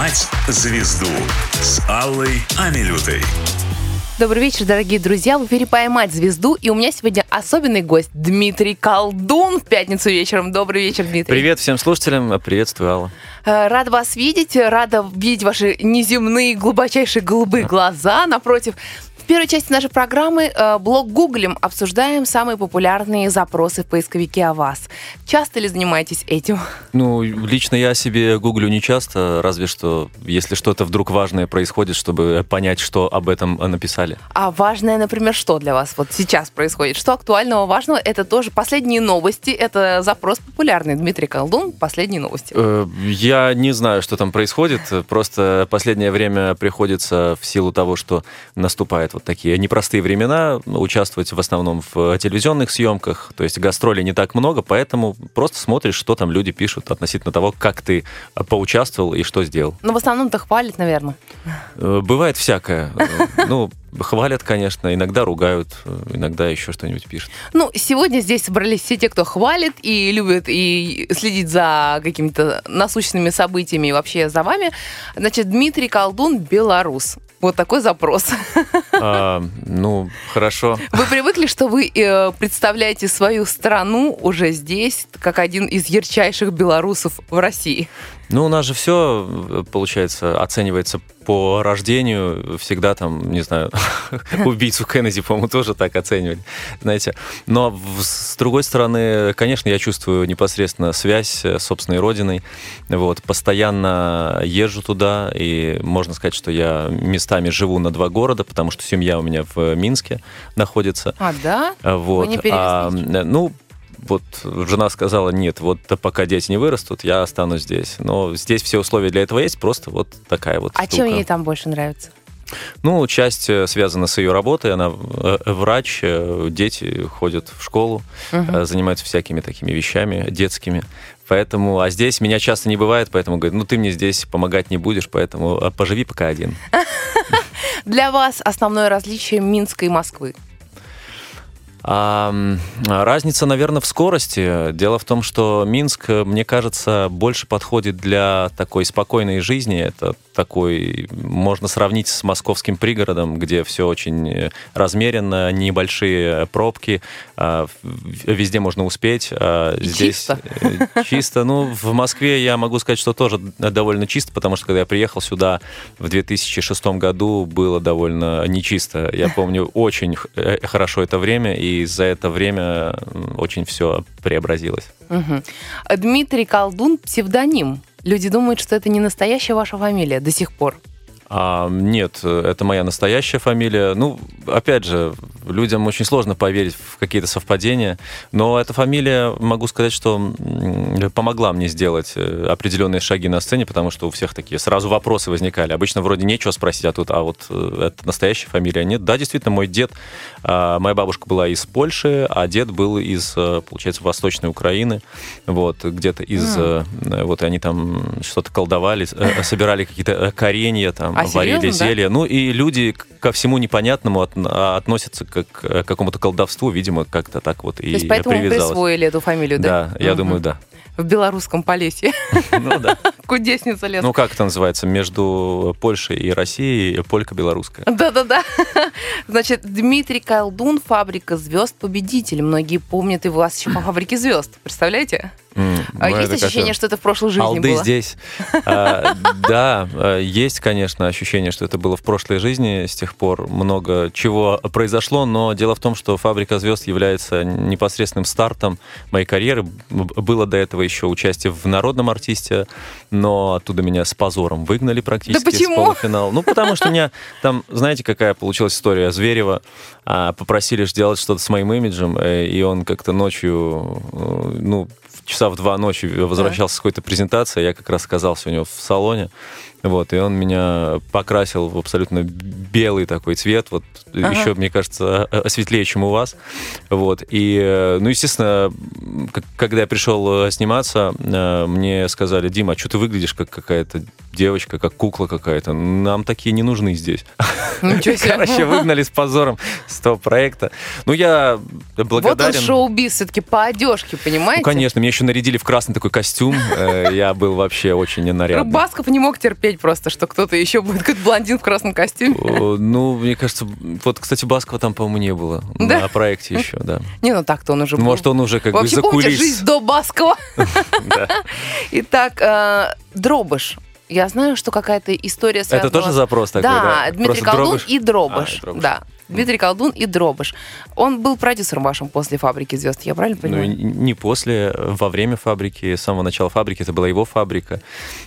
поймать звезду» с Аллой Амилютой. Добрый вечер, дорогие друзья. В эфире «Поймать звезду». И у меня сегодня особенный гость Дмитрий Колдун в пятницу вечером. Добрый вечер, Дмитрий. Привет всем слушателям. Приветствую, Алла. Э, рада вас видеть. Рада видеть ваши неземные, глубочайшие голубые глаза напротив первой части нашей программы э, блог Гуглим обсуждаем самые популярные запросы в поисковике о вас. Часто ли занимаетесь этим? Ну, лично я себе гуглю не часто, разве что если что-то вдруг важное происходит, чтобы понять, что об этом написали. А важное, например, что для вас вот сейчас происходит? Что актуального, важного? Это тоже последние новости. Это запрос популярный. Дмитрий Колдун, последние новости. Э, я не знаю, что там происходит. Просто последнее время приходится в силу того, что наступает вот такие непростые времена, участвовать в основном в телевизионных съемках, то есть гастролей не так много, поэтому просто смотришь, что там люди пишут относительно того, как ты поучаствовал и что сделал. Ну, в основном-то хвалят, наверное. Э, бывает всякое. Ну, хвалят, конечно, иногда ругают, иногда еще что-нибудь пишут. Ну, сегодня здесь собрались все те, кто хвалит и любит и следить за какими-то насущными событиями и вообще за вами. Значит, Дмитрий Колдун, белорус. Вот такой запрос. А, ну, хорошо. Вы привыкли, что вы э, представляете свою страну уже здесь, как один из ярчайших белорусов в России? Ну, у нас же все, получается, оценивается по рождению. Всегда там, не знаю, убийцу Кеннеди, по-моему, тоже так оценивали, знаете. Но с другой стороны, конечно, я чувствую непосредственно связь с собственной родиной. Вот, постоянно езжу туда, и можно сказать, что я местами живу на два города, потому что семья у меня в Минске находится. А, да? Вот. Вы не а, ну, вот жена сказала, нет, вот пока дети не вырастут, я останусь здесь. Но здесь все условия для этого есть, просто вот такая вот А штука. чем ей там больше нравится? Ну, часть э, связана с ее работой. Она э, врач, э, дети ходят в школу, угу. занимаются всякими такими вещами детскими. Поэтому, а здесь меня часто не бывает, поэтому говорит, ну ты мне здесь помогать не будешь, поэтому поживи пока один. Для вас основное различие Минска и Москвы? А, разница, наверное, в скорости. Дело в том, что Минск, мне кажется, больше подходит для такой спокойной жизни. Это такой, можно сравнить с московским пригородом, где все очень размеренно, небольшие пробки, а, везде можно успеть. А, здесь чисто. Э, чисто. Ну, в Москве я могу сказать, что тоже довольно чисто, потому что когда я приехал сюда в 2006 году, было довольно нечисто. Я помню очень э, хорошо это время, и за это время очень все преобразилось. Угу. Дмитрий Колдун псевдоним. Люди думают, что это не настоящая ваша фамилия до сих пор. А, нет, это моя настоящая фамилия. Ну, опять же, людям очень сложно поверить в какие-то совпадения, но эта фамилия, могу сказать, что помогла мне сделать э, определенные шаги на сцене, потому что у всех такие сразу вопросы возникали. Обычно вроде нечего спросить, а тут, а вот э, это настоящая фамилия. Нет, да, действительно, мой дед, а, моя бабушка была из Польши, а дед был из, э, получается, Восточной Украины, вот, где-то из, mm. вот, и они там что-то колдовали, собирали какие-то коренья, там, а, варили серьезно, зелья. Да? Ну и люди ко всему непонятному от, а, относятся как к какому-то колдовству, видимо, как-то так вот То и есть поэтому присвоили эту фамилию, да? Да, я угу. думаю, да в белорусском Полесье. Ну да. Кудесница лес. Ну как это называется? Между Польшей и Россией полька белорусская. Да-да-да. Значит, Дмитрий Кайлдун, «Фабрика звезд», победитель. Многие помнят его еще по «Фабрике звезд». Представляете? Mm, а есть ощущение, что это в прошлой жизни Алды было? здесь. а, да, а, есть, конечно, ощущение, что это было в прошлой жизни. С тех пор много чего произошло, но дело в том, что «Фабрика звезд» является непосредственным стартом моей карьеры. Было до этого еще участие в «Народном артисте», но оттуда меня с позором выгнали практически да почему? с полуфинала. Ну, потому что у меня там, знаете, какая получилась история? Зверева а, попросили сделать что-то с моим имиджем, э, и он как-то ночью, э, ну, часа в два ночи возвращался да. с какой-то презентации, я как раз оказался у него в салоне, вот, и он меня покрасил в абсолютно белый такой цвет, вот, ага. еще, мне кажется, светлее, чем у вас, вот, и, э, ну, естественно, когда я пришел сниматься, мне сказали, Дима, а что ты выглядишь как какая-то девочка, как кукла какая-то. Нам такие не нужны здесь. Ничего себе. Короче, выгнали с позором с того проекта. Ну, я благодарен. Вот он шоу-биз все-таки по одежке, понимаете? Ну, конечно, меня еще нарядили в красный такой костюм. Э, Я был вообще очень ненарядный. Басков не мог терпеть просто, что кто-то еще будет как блондин в красном костюме. Ну, мне кажется, вот, кстати, Баскова там, по-моему, не было Да? на проекте еще, да. Не, ну так-то он уже был. Может, он уже как бы за кулис. жизнь до Баскова? Итак, э, Дробыш. Я знаю, что какая-то история связана... Это тоже запрос такой, да? Да, Дмитрий Колдун и Дробыш. А, и Дробыш. Да. Дмитрий Колдун и Дробыш. Он был продюсером вашим после «Фабрики звезд», я правильно Ну, понимаю? не после, во время фабрики, с самого начала фабрики, это была его фабрика.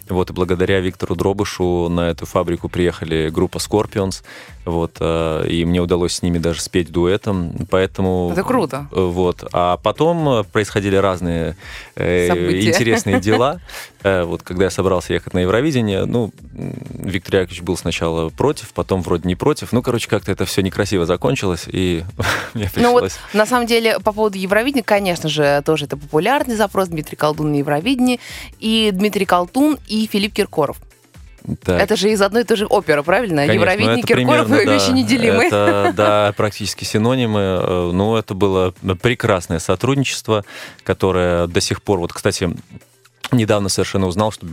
Вот, и благодаря Виктору Дробышу на эту фабрику приехали группа Scorpions, вот, э, и мне удалось с ними даже спеть дуэтом, поэтому... Это круто. Э, Вот, а потом э, происходили разные э, События. интересные дела. Э, Вот, когда я собрался ехать на Евровидение, ну, Виктор Яковлевич был сначала против, потом вроде не против, ну, короче, как-то это все некрасиво закончилось, и мне Ну вот, пришлось... на самом деле, по поводу Евровидения, конечно же, тоже это популярный запрос. Дмитрий Колдун на Евровидении. И Дмитрий Колдун и Филипп Киркоров. Так. Это же из одной и той же оперы, правильно? Конечно, Евровидение, ну, это Киркоров примерно, и вещи да, неделимые. Это, да, практически синонимы. Э, Ну, это было прекрасное сотрудничество, которое до сих пор... Вот, кстати, недавно совершенно узнал, что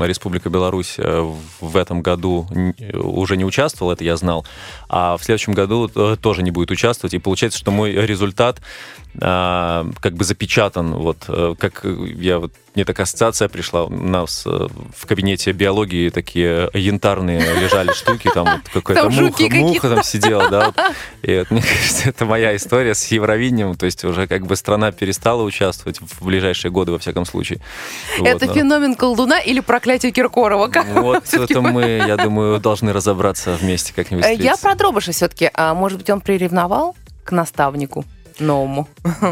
Республика Беларусь э, в этом году уже не участвовала, это я знал, а в следующем году э, тоже не будет участвовать. И получается, что мой результат а, как бы запечатан. Вот, э, как я вот мне такая ассоциация пришла. У нас э, в кабинете биологии такие янтарные лежали штуки, там вот какая-то муха, муха там сидела, да. вот. И вот, мне кажется, это моя история с Евровидением. То есть уже как бы страна перестала участвовать в ближайшие годы, во всяком случае. Вот, Это но- феномен колдуна или проклятие Киркорова? Как Вот это мы- я думаю, должны разобраться вместе как-нибудь. Э, Я про Дробыша все-таки. А может быть, он приревновал к наставнику новому?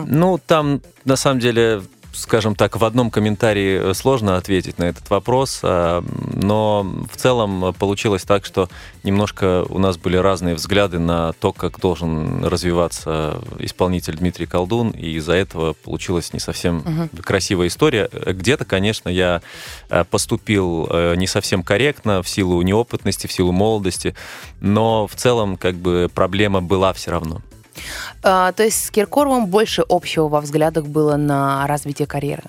Ну, там, на самом деле, скажем так, в одном комментарии сложно ответить на этот вопрос, а, но в целом получилось так, что немножко у нас были разные взгляды на то, как должен развиваться исполнитель Дмитрий Колдун, и из-за этого получилась не совсем Мгм. красивая история. Где-то, конечно, я э, поступил э, не совсем корректно в силу неопытности, в силу молодости, но в целом как бы проблема была все равно. А, То есть с Киркоровым больше общего во взглядах было на развитие карьеры.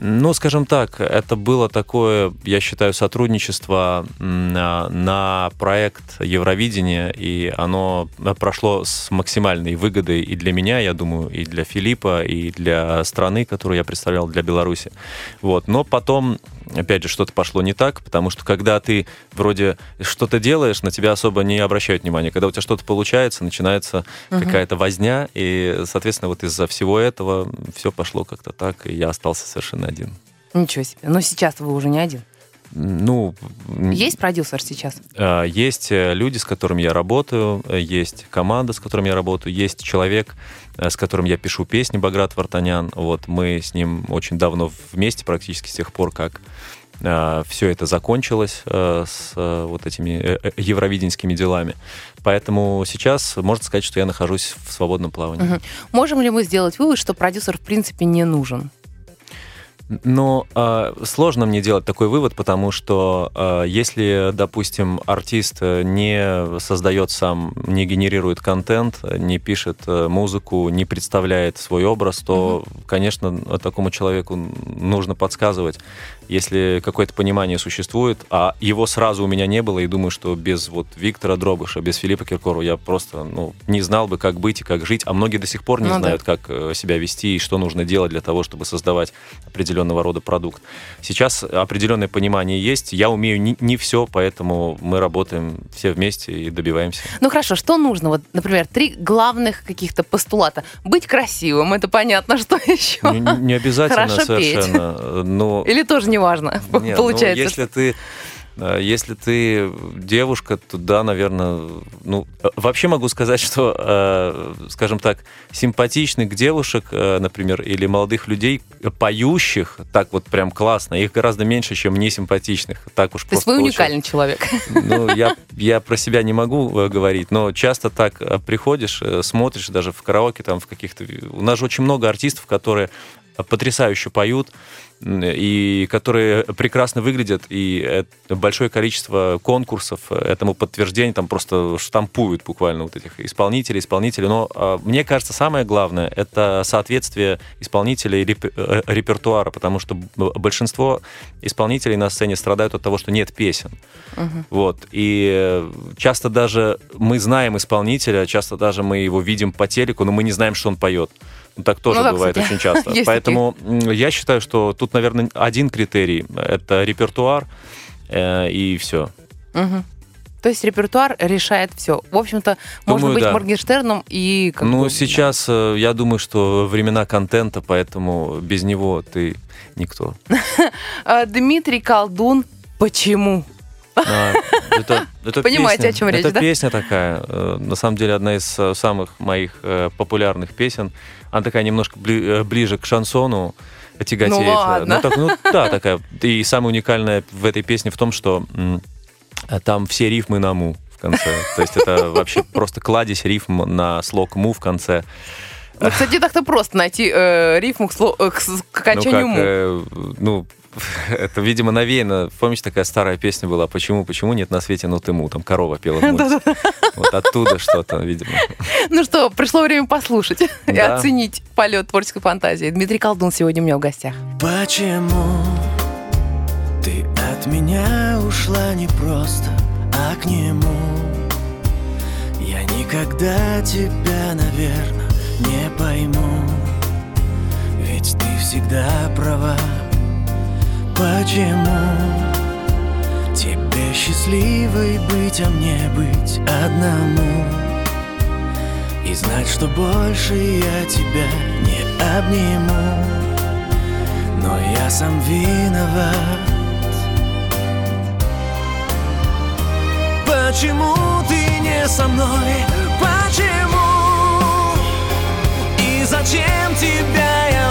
Ну, скажем так, это было такое, я считаю, сотрудничество на, на проект Евровидения, и оно прошло с максимальной выгодой и для меня, я думаю, и для Филиппа, и для страны, которую я представлял, для Беларуси. Вот. Но потом, опять же, что-то пошло не так, потому что когда ты вроде что-то делаешь, на тебя особо не обращают внимания. Когда у тебя что-то получается, начинается Мгм. какая-то возня, и, соответственно, вот из-за всего этого все пошло как-то так, и я остался совершенно один. Ничего себе. Но сейчас вы уже не один. Ну, Есть продюсер сейчас? э, есть э, люди, с которыми я работаю, э, есть команда, с которыми я работаю, есть человек, с которым я пишу песни, Баграт Вартанян. Вот мы с ним очень давно вместе, практически с тех пор, как все это закончилось э, с э, вот этими э, э, евровиденскими делами. Поэтому сейчас можно сказать, что я нахожусь в свободном плавании. Мгм. Можем ли мы сделать вывод, что продюсер в принципе не нужен? Но э, сложно мне делать такой вывод, потому что э, если, допустим, артист э, не создает сам, не генерирует контент, не пишет э, музыку, не представляет свой образ, то, конечно, такому человеку нужно подсказывать, если какое-то понимание существует, а его сразу у меня не было, и думаю, что без вот Виктора Дробыша, без Филиппа Киркорова я просто ну, не знал бы, как быть и как жить, а многие до сих пор не Ну да. знают, как э, себя вести и что нужно делать для того, чтобы создавать определенного рода продукт. Сейчас определенное понимание есть. Я умею не, не все, поэтому мы работаем все вместе и добиваемся. Ну хорошо, что нужно? Вот, например, три главных каких-то постулата. Быть красивым, это понятно, что еще? Не, не обязательно Хорошо петь. совершенно. э, Но Или тоже не важно, Не, ну, получается. если ты э, если ты девушка, то да, наверное, ну, э, вообще могу сказать, что, э, скажем так, симпатичных девушек, э, например, или молодых людей, э, поющих, так вот прям классно, их гораздо меньше, чем несимпатичных. Так уж То есть просто вы получилось. уникальный человек. Ну, я, я про себя не могу говорить, но часто так приходишь, смотришь даже в караоке, там в каких-то... У нас же очень много артистов, которые потрясающе поют, и которые прекрасно выглядят, и большое количество конкурсов этому подтверждение, там просто штампуют буквально вот этих исполнителей, исполнителей. Но а, мне кажется, самое главное — это соответствие исполнителей э, репертуара, потому что большинство исполнителей на сцене страдают от того, что нет песен. Угу. Вот. И часто даже мы знаем исполнителя, часто даже мы его видим по телеку, но мы не знаем, что он поет. Так тоже ну, да, бывает кстати. очень часто. Поэтому такие. я считаю, что тут, наверное, один критерий — это репертуар, э, и все. Угу. То есть репертуар решает все. В общем-то, думаю, можно быть да. Моргенштерном и... Как ну, бы, сейчас да. Э, я думаю, что времена контента, поэтому без него ты никто. А, Дмитрий Колдун. Почему? Это, это Понимаете, песня, о чем речь, это да? песня такая, э, на самом деле, одна из самых моих популярных песен. Она такая немножко бли, ближе к шансону тяготеет. Ну, ладно. Ну, так, ну да, такая. И самое уникальное в этой песне в том, что там все рифмы на му в конце. То есть это вообще просто кладезь рифм на слог му в конце. Ну, кстати, так-то просто найти э, рифму к, сло, э, к, к окончанию ну, как, му. Э, ну, это, видимо, навеяно. Помните, такая старая песня была «Почему, почему нет на свете но ты му?» Там корова пела Вот оттуда что-то, видимо. Ну что, пришло время послушать и оценить полет творческой фантазии. Дмитрий Колдун сегодня у меня в гостях. Почему ты от меня ушла не просто, а к нему? Я никогда тебя, наверное, не пойму Ведь ты всегда права Почему тебе счастливой быть, а мне быть одному? И знать, что больше я тебя не обниму Но я сам виноват Почему ты не со мной? Почему? И зачем тебя я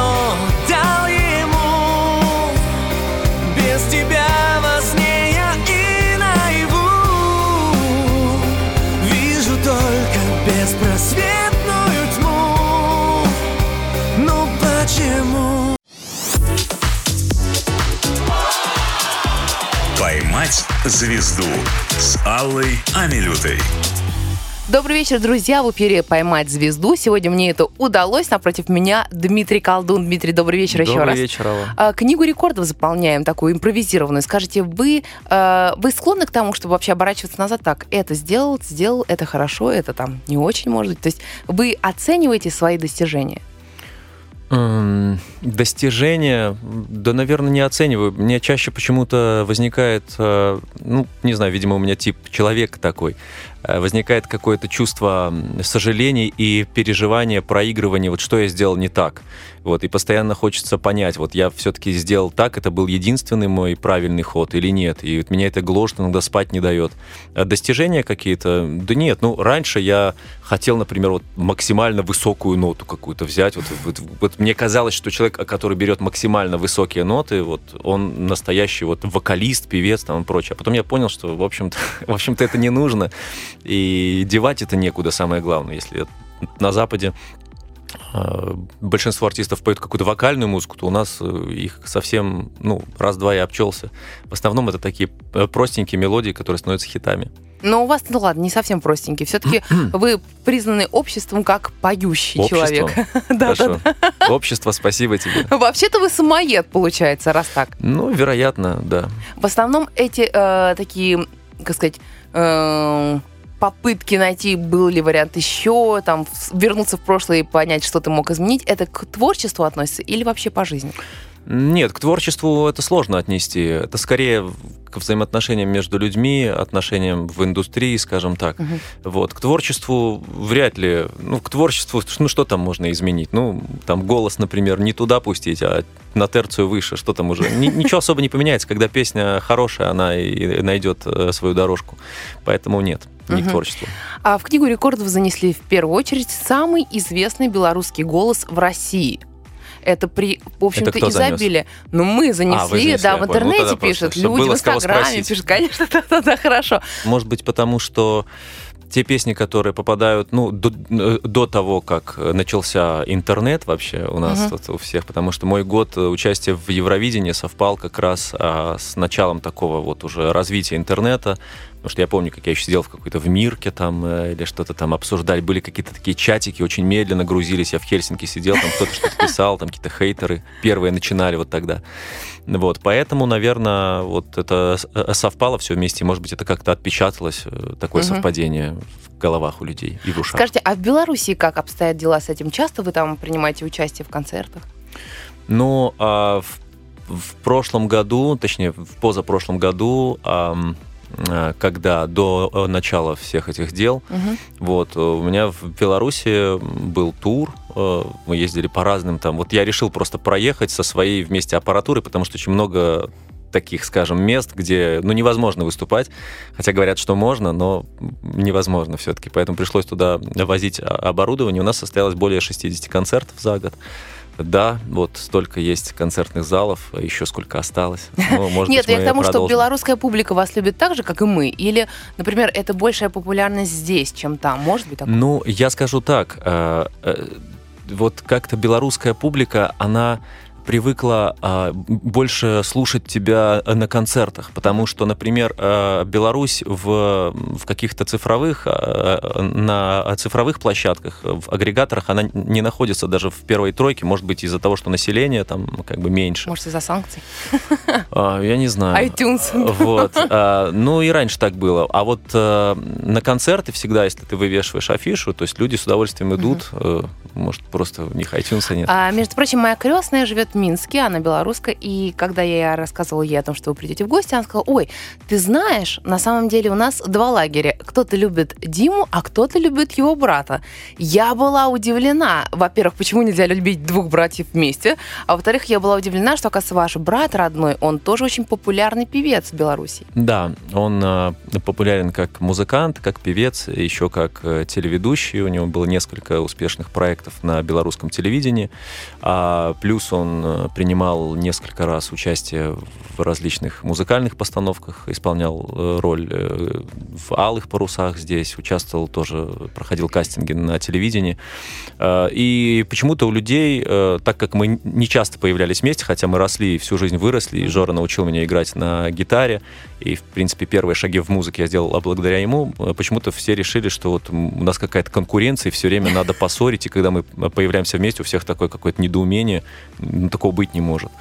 беспросветную тьму Ну почему? Поймать звезду с Аллой Амилютой. Добрый вечер, друзья. В эфире «Поймать звезду». Сегодня мне это удалось. Напротив меня Дмитрий Колдун. Дмитрий, добрый вечер добрый еще раз. Добрый вечер, Алла. А, книгу рекордов заполняем, такую импровизированную. Скажите, вы, а, вы склонны к тому, чтобы вообще оборачиваться назад так? Это сделал, сделал, это хорошо, это там не очень может быть. То есть вы оцениваете свои достижения? Достижения, да, наверное, не оцениваю. Мне чаще почему-то возникает, а, ну, не знаю, видимо, у меня тип человека такой. Э, возникает какое-то чувство сожаления и переживания, проигрывания, вот что я сделал не так. Вот, и постоянно хочется понять, вот я все-таки сделал так, это был единственный мой правильный ход или нет. И вот меня это гложет, иногда спать не дает. А достижения какие-то? Да нет, ну, раньше я хотел, например, вот максимально высокую ноту какую-то взять. Вот, вот, вот мне казалось, что человек, который берет максимально высокие ноты, вот он настоящий вот вокалист, певец там и прочее. А потом я понял, что, в общем-то, в общем-то это не нужно. И девать это некуда, самое главное. Если на Западе э, большинство артистов поют какую-то вокальную музыку, то у нас э, их совсем, ну, раз-два я обчелся. В основном это такие э, простенькие мелодии, которые становятся хитами. Но у вас, ну ладно, не совсем простенький. Все-таки вы признаны обществом как поющий человек. да, да, да. Общество, спасибо тебе. Вообще-то вы самоед, получается, раз так. Ну, вероятно, да. В основном эти э, такие, как сказать, э, попытки найти, был ли вариант еще, там, вернуться в прошлое и понять, что ты мог изменить, это к творчеству относится или вообще по жизни? Нет, к творчеству это сложно отнести. Это скорее к взаимоотношениям между людьми, отношениям в индустрии, скажем так. Угу. Вот. К творчеству вряд ли. Ну, к творчеству, ну, что там можно изменить? Ну, там голос, например, не туда пустить, а на терцию выше. Что там уже? Ничего особо не поменяется. Когда песня хорошая, она и найдет э, свою дорожку. Поэтому нет не угу. к творчеству. А в книгу рекордов занесли в первую очередь самый известный белорусский голос в России – это при, в общем-то, изобилие. Ну, мы занесли, а, занесли да, в интернете ну, пишут, люди в Инстаграме пишут, конечно, да, да, хорошо. Может быть, потому что те песни, которые попадают, ну, до, э, до того, как начался интернет вообще у нас Мгм. тут у всех, потому что мой год э, участия в Евровидении совпал как раз а, с началом такого вот уже развития интернета, потому что я помню, как я еще сидел в какой-то в Мирке там э, или что-то там обсуждали, были какие-то такие чатики, очень медленно грузились, я в Хельсинки сидел, там кто-то что-то писал, там какие-то хейтеры первые начинали вот тогда. Вот, поэтому, наверное, вот это э, совпало все вместе, может быть, это как-то отпечаталось, э, такое Мгм. совпадение в головах у людей и в ушах. Скажите, а в Беларуси как обстоят дела с этим? Часто вы там принимаете участие в концертах? Ну, а в, в прошлом году, точнее, в позапрошлом году, а, когда до э, начала всех этих дел, Мгм. вот, э, у меня в Беларуси был тур, э, мы ездили по разным там, вот я решил просто проехать со своей вместе аппаратурой, потому что очень много таких, скажем, мест, где, ну, невозможно выступать, хотя говорят, что можно, но невозможно все-таки, поэтому пришлось туда возить оборудование, у нас состоялось более 60 концертов за год, да, вот столько есть концертных залов, а еще сколько осталось. Ну, может Нет, быть, я к тому, что белорусская публика вас любит так же, как и мы. Или, например, это большая популярность здесь, чем там. Может быть такое? Ну, я скажу так, э, э, вот как-то белорусская публика, она привыкла а, больше слушать тебя на концертах, потому что, например, э, Беларусь в, в каких-то цифровых, э, на цифровых площадках, в агрегаторах, она не находится даже в первой тройке, может быть, из-за того, что население там как бы меньше. Может, из-за санкций? А, я не знаю. iTunes. Вот. а, ну и раньше так было. А вот э, на концерты всегда, если ты вывешиваешь афишу, то есть люди с удовольствием идут. э, может, просто у них iTunes нет. А, между прочим, моя крестная живет Минске, она белоруска, и когда я рассказывала ей о том, что вы придете в гости, она сказала, ой, ты знаешь, на самом деле у нас два лагеря. Кто-то любит Диму, а кто-то любит его брата. Я была удивлена, во-первых, почему нельзя любить двух братьев вместе, а во-вторых, я была удивлена, что, оказывается, ваш брат родной, он тоже очень популярный певец в Беларуси. Да, он э, популярен как музыкант, как певец, еще как э, телеведущий. У него было несколько успешных проектов на белорусском телевидении. А, плюс он э, принимал несколько раз участие в различных музыкальных постановках, исполнял э, роль э, в «Алых парусах» здесь, участвовал тоже, проходил кастинги на телевидении. И почему-то у людей, так как мы не часто появлялись вместе, хотя мы росли всю жизнь выросли, и Жора научил меня играть на гитаре, и, в принципе, первые шаги в музыке я сделал благодаря ему, почему-то все решили, что вот у нас какая-то конкуренция, и все время надо поссорить, и когда мы появляемся вместе, у всех такое какое-то недоумение, такого быть не может.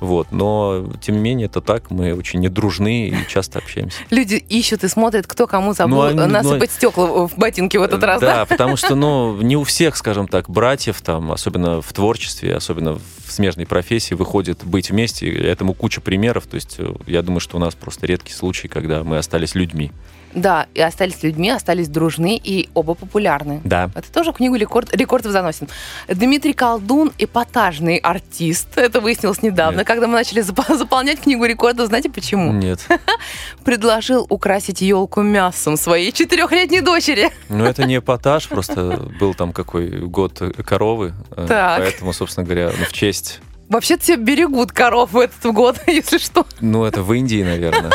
Вот. Но, тем не менее, это так, мы очень недружны и часто общаемся. Люди ищут и смотрят, кто кому забыл Ну, они- ну, насыпать стекла в ботинки в этот раз, да? Да, потому что, ну, не у всех, скажем так, братьев, там, особенно в творчестве, особенно в смежной профессии, выходит быть вместе. Этому куча примеров. То есть, э, я думаю, что у нас просто редкий случай, когда мы остались людьми. Да, и остались людьми, остались дружны и оба популярны. Да. Это тоже в книгу рекорд, рекордов заносим. Дмитрий Колдун – эпатажный артист. Это выяснилось недавно, Нет. когда мы начали зап- заполнять книгу рекордов. Знаете почему? Нет. Предложил украсить елку мясом своей четырехлетней дочери. Ну, это не эпатаж, просто был там какой год коровы. э, Так. Поэтому, собственно говоря, ну, в честь... Вообще-то все берегут коров в этот год, если что. Ну, это в Индии, наверное.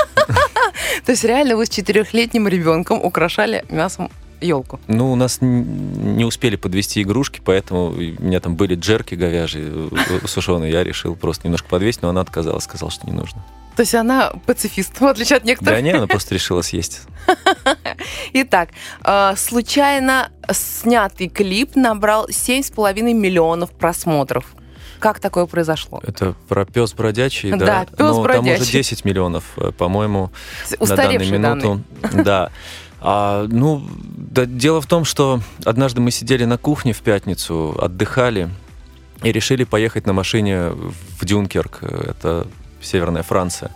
То есть реально вы с четырехлетним ребенком украшали мясом елку. Ну, у нас не успели подвести игрушки, поэтому у меня там были джерки говяжьи э, сушеные. Я решил просто немножко подвесить, но она отказалась, сказала, что не нужно. То есть она пацифист, в отличие от некоторых. Да не, она просто решила съесть. Итак, э, случайно снятый клип набрал 7,5 миллионов просмотров. Как такое произошло? Это про пес бродячий, Да, да? «Пёс Ну, там бродячий». уже 10 миллионов, э, по-моему, на данную Устаревшие данные. минуту. Да. А, ну, да, дело в том, что однажды мы сидели на кухне в пятницу, отдыхали и решили поехать на машине в Дюнкерк, э, это северная Франция,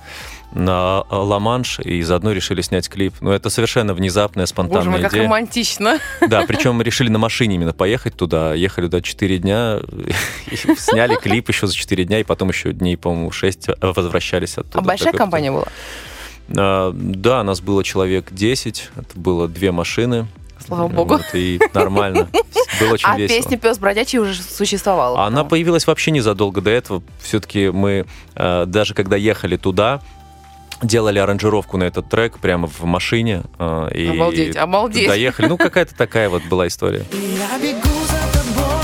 на э, Ла-Манш, и заодно решили снять клип. Но это совершенно внезапная, Боже мой, спонтанная как идея. романтично. Да, причем мы решили на машине именно поехать туда. Ехали туда 4 дня, сняли клип еще за 4 дня, и потом еще дней, по-моему, 6 возвращались оттуда. А большая Такой компания была? а, да, нас было человек 10, это было две машины. Слава богу. Вот, и нормально. Было очень А весело. песня «Пес бродячий» уже существовала. Она по-моему. появилась вообще незадолго до этого. Все-таки мы, э, даже когда ехали туда, делали аранжировку на этот трек прямо в машине. э, И Обалдеть, обалдеть. Доехали. Ну, какая-то такая вот была история. Я бегу за тобой,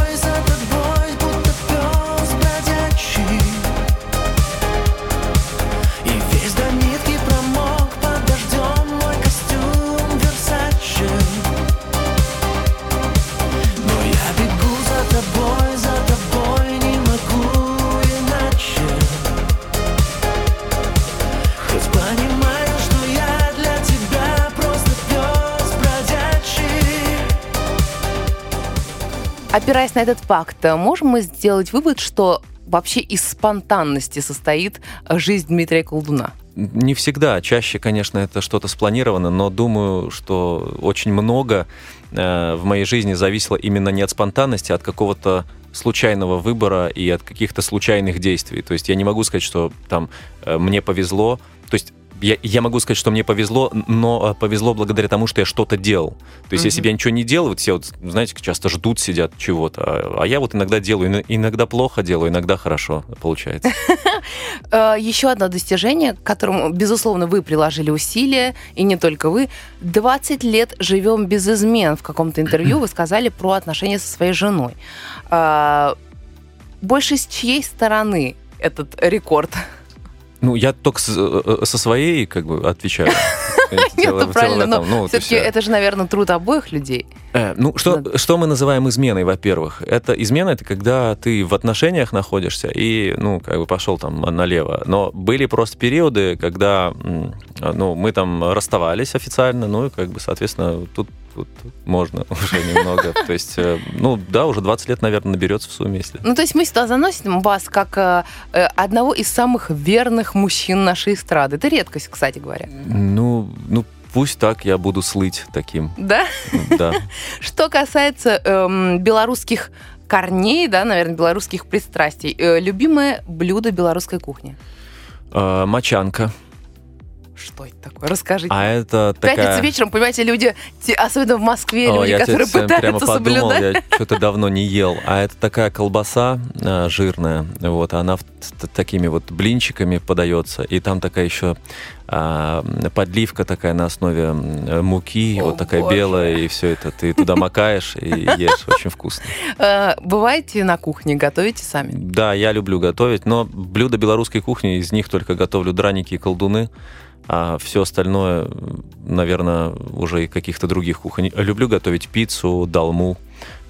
Опираясь на этот факт, можем мы сделать вывод, что вообще из спонтанности состоит жизнь Дмитрия Колдуна? Не всегда. Чаще, конечно, это что-то спланировано, но думаю, что очень много э, в моей жизни зависело именно не от спонтанности, а от какого-то случайного выбора и от каких-то случайных действий. То есть я не могу сказать, что там э, мне повезло. То есть я, я могу сказать, что мне повезло, но э, повезло благодаря тому, что я что-то делал. То есть, если бы я ничего не делал, вот все, вот, знаете, часто ждут, сидят чего-то, а, а я вот иногда делаю, ин- иногда плохо делаю, иногда хорошо получается. Э, Еще одно достижение, к которому, безусловно, вы приложили усилия, и не только вы. 20 лет живем без измен. В каком-то интервью вы сказали про отношения со своей женой. Э, Больше с чьей стороны этот рекорд? Ну, я только с- э, со своей, как бы, отвечаю. Дело- ну правильно, но. Ну, все-таки есть, э, это же, наверное, труд обоих людей. Э, Ну, что, что мы называем изменой, во-первых? Это измена, это когда ты в отношениях находишься и, ну, как бы пошел там налево. Но были просто периоды, когда, ну, мы там расставались официально, ну, и, как бы, соответственно, тут, тут можно уже немного. То есть, э, ну, да, уже 20 лет, наверное, наберется в сумме, если... Ну, то есть мы сюда заносим вас как э, э, одного из самых верных мужчин нашей эстрады. Это редкость, кстати говоря. Ну, ну, пусть так я буду слыть таким, Да? да. Что касается эм, белорусских корней, да, наверное, белорусских пристрастий, э, любимое блюдо белорусской кухни. Э, Мочанка. Что это такое? Расскажите. А это В Пятницу такая... вечером, понимаете, люди, те- особенно в Москве, О, люди, я которые теперь прямо пытаются подумал, соблюдать. я что-то давно не ел. А это такая колбаса э, жирная, вот, она в- такими вот блинчиками подается, и там такая еще а, подливка такая на основе муки, О, вот такая боже. белая, и все это ты туда макаешь и ешь, очень вкусно. Э, бываете на кухне, готовите сами? Да, я люблю готовить, но блюда белорусской кухни, из них только готовлю драники и колдуны, а все остальное, наверное, уже и каких-то других кухонь. Люблю готовить пиццу, долму,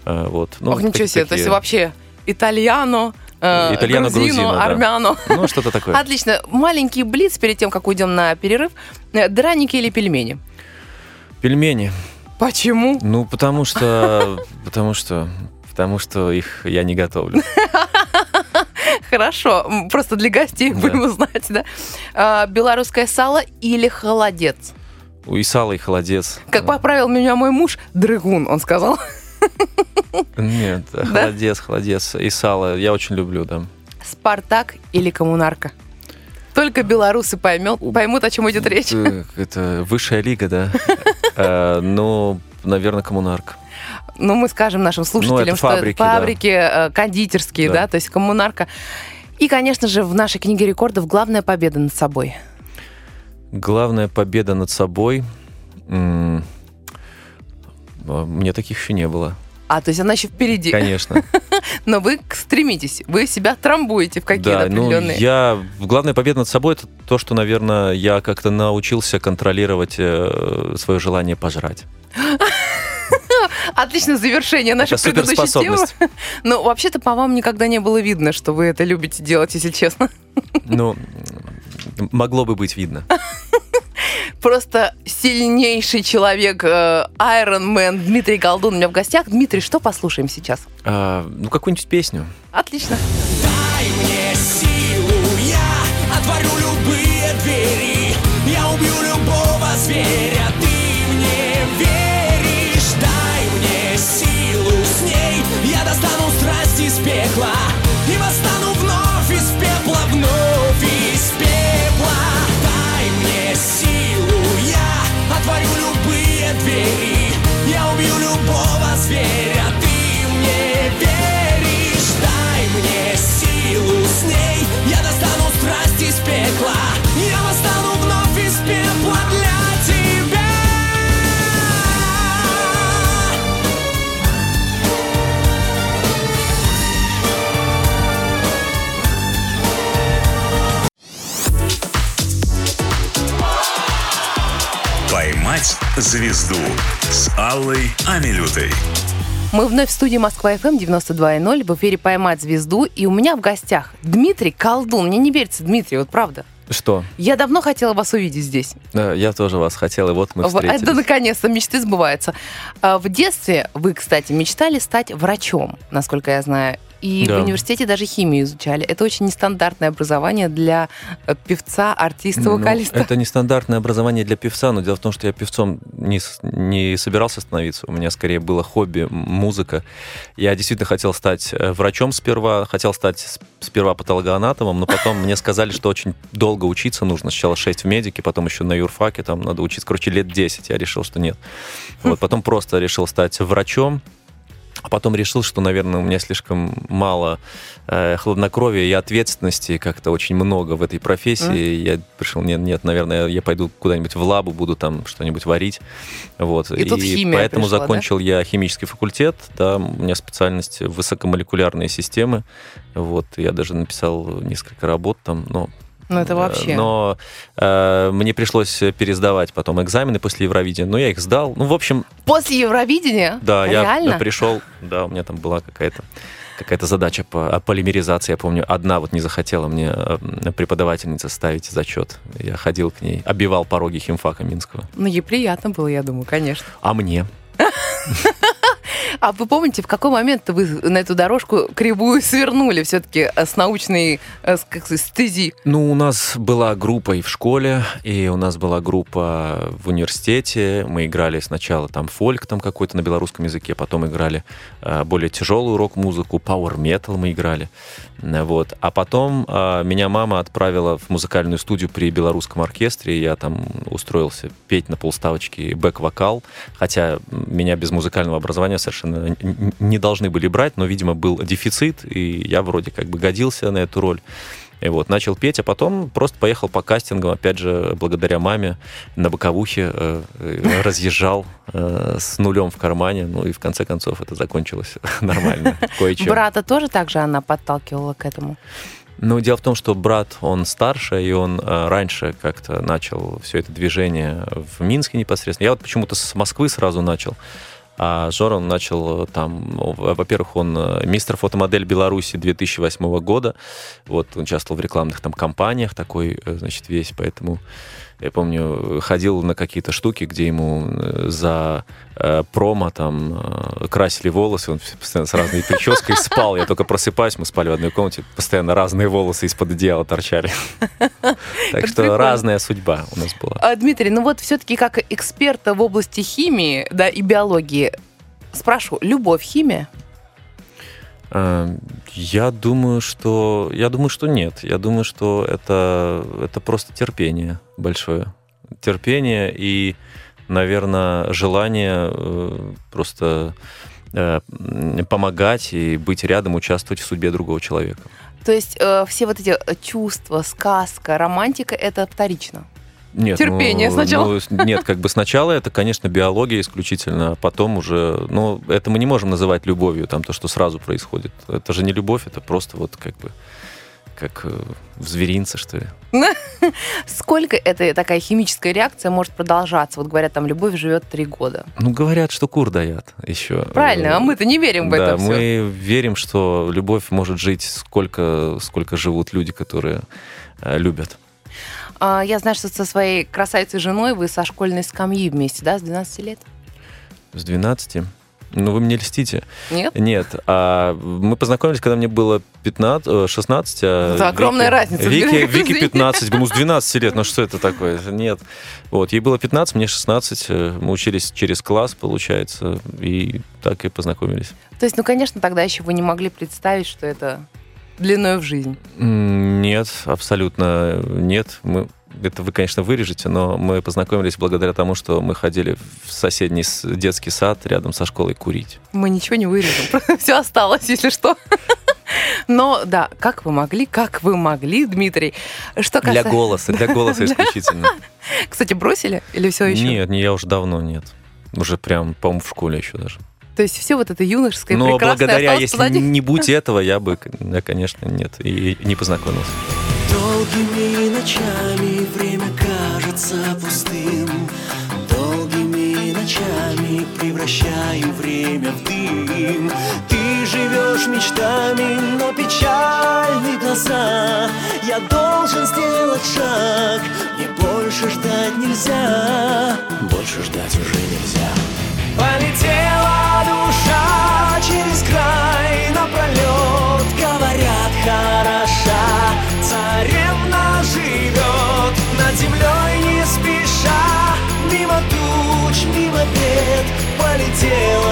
э, вот. Ну, Ох, ничего себе, то есть такие- вообще итальяно, э, Итальяно, грузино, да. армяно. Ну, что-то такое. Отлично. Маленький блиц перед тем, как уйдем на перерыв. Э, Драники или пельмени? Пельмени. Почему? Ну, потому что... Потому что... Потому что их я не готовлю. Хорошо, просто для гостей Да. будем знать, да. А, белорусское сало или холодец? И сало, и холодец. Как поправил меня мой муж, дрыгун, он сказал. Нет, холодец, холодец. И сало я очень люблю, да. Спартак или коммунарка? Только белорусы поймет, поймут, о чем идет речь. Это высшая лига, да. Э, Ну, наверное, коммунарка. Ну, мы скажем нашим слушателям, это что фабрики, это да. фабрики э, кондитерские, да. Да. то есть коммунарка. И, конечно же, в нашей книге рекордов главная победа над собой. Главная победа над собой. М, а, Мне таких еще не было. А, то есть она еще впереди. Конечно. Но вы стремитесь, вы себя трамбуете в какие-то Да, ну определенные... я... Главная победа над собой это то, что, наверное, я как-то научился контролировать э, свое желание пожрать. Отличное завершение нашей Это предыдущей темы. Но вообще-то по вам никогда не было видно, что вы это любите делать, если честно. Ну, могло бы быть видно. Просто сильнейший человек, э, Iron Man Дмитрий Голдун у меня в гостях. Дмитрий, что послушаем сейчас? А, ну, какую-нибудь песню. Отлично. Дай мне силу, я отворю из пекла звезду» с Аллой Амилютой. Мы вновь в студии Москва-ФМ 92.0 в эфире «Поймать звезду». И у меня в гостях Дмитрий Колдун. Мне не верится, Дмитрий, вот правда. Что? Я давно хотела вас увидеть здесь. Да, я тоже вас хотел, и вот мы встретились. Это наконец-то мечты сбываются. А, в детстве вы, кстати, мечтали стать врачом, насколько я знаю. И Да. в университете даже химию изучали. Это очень нестандартное образование для э, певца, артиста, Ну, вокалиста. это нестандартное образование для певца, но дело в том, что я певцом не, не собирался становиться. У меня скорее было хобби, музыка. Я действительно хотел стать э, врачом сперва, хотел стать сперва патологоанатомом, но потом мне сказали, что очень долго учиться нужно. Сначала 6 в медике, потом еще на юрфаке, там надо учиться, короче, лет 10. Я решил, что нет. Вот, потом просто решил стать врачом. А потом решил, что, наверное, у меня слишком мало э, хладнокровия и ответственности, как-то очень много в этой профессии. Я решил, нет, нет, наверное, я пойду куда-нибудь в лабу, буду там что-нибудь варить. Вот. И тут химия поэтому пришла, да? закончил я химический факультет, да, у меня специальность высокомолекулярные системы. Вот, я даже написал несколько работ там, но Ну, это Э, вообще. Но э, мне пришлось пересдавать потом экзамены после Евровидения. Но я их сдал. Ну, в общем, После Евровидения? да, я- Реально? я пришел, да, у меня там была какая-то какая-то задача по о полимеризации. Я помню, одна вот не захотела мне э, преподавательница ставить зачет. Я ходил к ней, обивал пороги химфака Минского. Ну, ей приятно было, я думаю, конечно. А мне? А вы помните, в какой момент вы на эту дорожку кривую свернули все-таки с научной э, как стези? Ну, у нас была группа и в школе, и у нас была группа в университете. Мы играли сначала там фольк там какой-то на белорусском языке, потом играли э, более тяжелую рок-музыку, metal мы играли. Вот. А потом э, меня мама отправила в музыкальную студию при белорусском оркестре, я там устроился петь на полставочке бэк-вокал, хотя меня без музыкального образования совершенно не должны были брать, но, видимо, был дефицит, и я вроде как бы годился на эту роль. И вот, начал петь, а потом просто поехал по кастингам, опять же, благодаря маме, на боковухе э, э, разъезжал э, с нулем в кармане, ну и в конце концов это закончилось нормально, кое-чем. Брата тоже так же она подталкивала к этому? Ну, дело в том, что брат, он старше, и он э, раньше как-то начал все это движение в Минске непосредственно. Я вот почему-то с Москвы сразу начал. А Жора он начал э, там, во- во-первых, он э, мистер фотомодель Беларуси 2008 года. Вот он участвовал в рекламных там кампаниях такой, э, значит, весь, поэтому я помню, ходил на какие-то штуки, где ему э, за э, промо там э, красили волосы, он постоянно с разной прической спал. Я только просыпаюсь, мы спали в одной комнате, постоянно разные волосы из-под одеяла торчали. Так что разная судьба у нас была. А, Дмитрий, ну вот все-таки как эксперта в области химии да, и биологии, спрашиваю, любовь химия? Э, Я думаю, что я думаю, что нет. Я думаю, что это это просто терпение большое, терпение и, наверное, желание э, просто э, помогать и быть рядом, участвовать в судьбе другого человека. То есть э, все вот эти чувства, сказка, романтика, это вторично. Нет, Терпение ну, сначала. ну, нет, как бы сначала это, конечно, биология исключительно, а потом уже, ну, это мы не можем называть любовью, там то, что сразу происходит. Это же не любовь, это просто вот как бы как э, в зверинце, что ли. Сколько эта такая химическая реакция может продолжаться? Вот говорят, там любовь живет три года. Ну, говорят, что кур дает еще. Правильно, а мы-то не верим в да, это все. мы верим, что любовь может жить сколько, сколько живут люди, которые э, любят. А, Я знаю, что со своей красавицей женой вы со школьной скамьи вместе, да, с 12 лет? С 12. Ну, вы мне льстите. Нет? Нет, а мы познакомились, когда мне было 15, э, 16. А Это огромная разница. Вике, Извини. Вике 15, ну с 12 лет, ну что это такое? Нет. Вот, ей было 15, мне 16, э, мы учились через класс, получается, и так и познакомились. То есть, ну, конечно, тогда еще вы не могли представить, что это длиной в жизнь. Нет, абсолютно нет. Мы, это вы, конечно, вырежете, но мы познакомились благодаря тому, что мы ходили в соседний детский сад рядом со школой курить. Мы ничего не вырежем, все осталось, если что. Но да, как вы могли, как вы могли, Дмитрий. Что Для касается... голоса, для голоса исключительно. Кстати, бросили или все еще? Нет, не, я уже давно нет. Уже прям, по-моему, в школе еще даже. То есть все вот это юношеское, Но прекрасное благодаря, если позади? не будь этого, я бы, я, конечно, нет, и не познакомился. Долгими ночами время кажется пустым. Долгими ночами превращаю время в дым. Ты живешь мечтами, но печальны глаза. Я должен сделать шаг, мне больше ждать нельзя. Больше ждать уже нельзя Полетела душа через край напролет Говорят, хороша царевна живет Над землей не спеша Мимо туч, мимо бед Полетела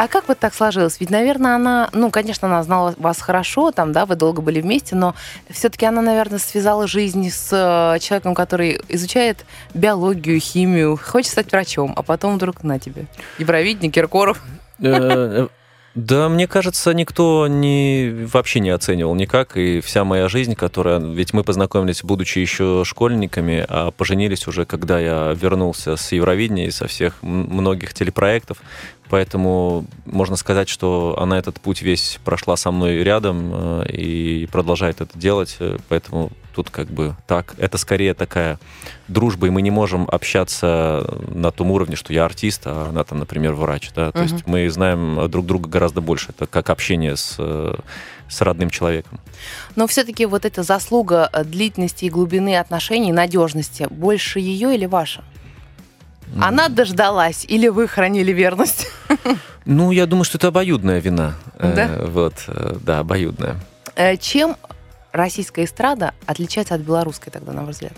А как вот так сложилось? Ведь, наверное, она, ну, конечно, она знала вас хорошо, там, да, вы долго были вместе, но все-таки она, наверное, связала жизнь с э, человеком, который изучает биологию, химию, хочет стать врачом, а потом вдруг на тебе. Евровидение, Киркоров. Э, Да, мне кажется, никто не, вообще не оценивал никак. И вся моя жизнь, которая... Ведь мы познакомились, будучи еще школьниками, а поженились уже, когда я вернулся с Евровидения и со всех многих телепроектов. Поэтому можно сказать, что она этот путь весь прошла со мной рядом э, и продолжает это делать. Э, Поэтому тут как бы так. Это скорее такая дружба, и мы не можем общаться на том уровне, что я артист, а она там, например, врач. Да? То есть мы знаем друг друга гораздо больше. Это как общение с, э, с родным человеком. Но все-таки вот эта заслуга длительности и глубины отношений, надежности, больше ее или ваша? Она дождалась или вы хранили верность? Ну, я думаю, что это обоюдная вина. Э, Да? Вот, э, да, обоюдная. Э, Чем российская эстрада отличается от белорусской тогда, на ваш взгляд?